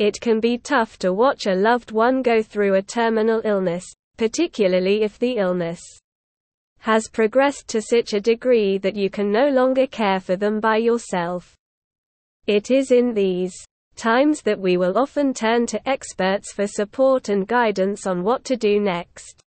It can be tough to watch a loved one go through a terminal illness, particularly if the illness has progressed to such a degree that you can no longer care for them by yourself. It is in these times that we will often turn to experts for support and guidance on what to do next.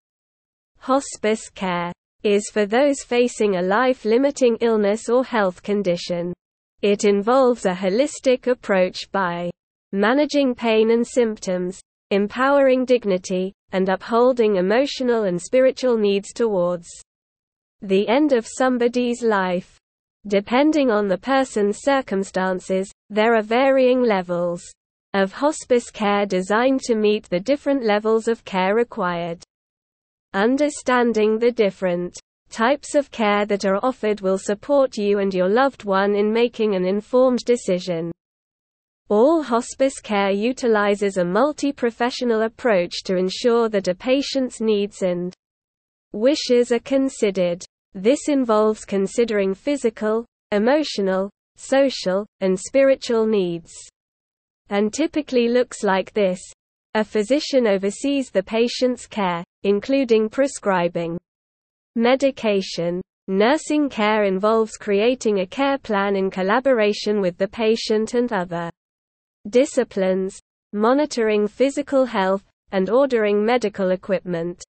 Hospice care is for those facing a life-limiting illness or health condition. It involves a holistic approach by managing pain and symptoms, empowering dignity, and upholding emotional and spiritual needs towards the end of somebody's life. Depending on the person's circumstances, there are varying levels of hospice care designed to meet the different levels of care required. Understanding the different types of care that are offered will support you and your loved one in making an informed decision. All hospice care utilizes a multi-professional approach to ensure that a patient's needs and wishes are considered. This involves considering physical, emotional, social, and spiritual needs. And typically looks like this. A physician oversees the patient's care, including prescribing medication. Nursing care involves creating a care plan in collaboration with the patient and other disciplines, monitoring physical health, and ordering medical equipment.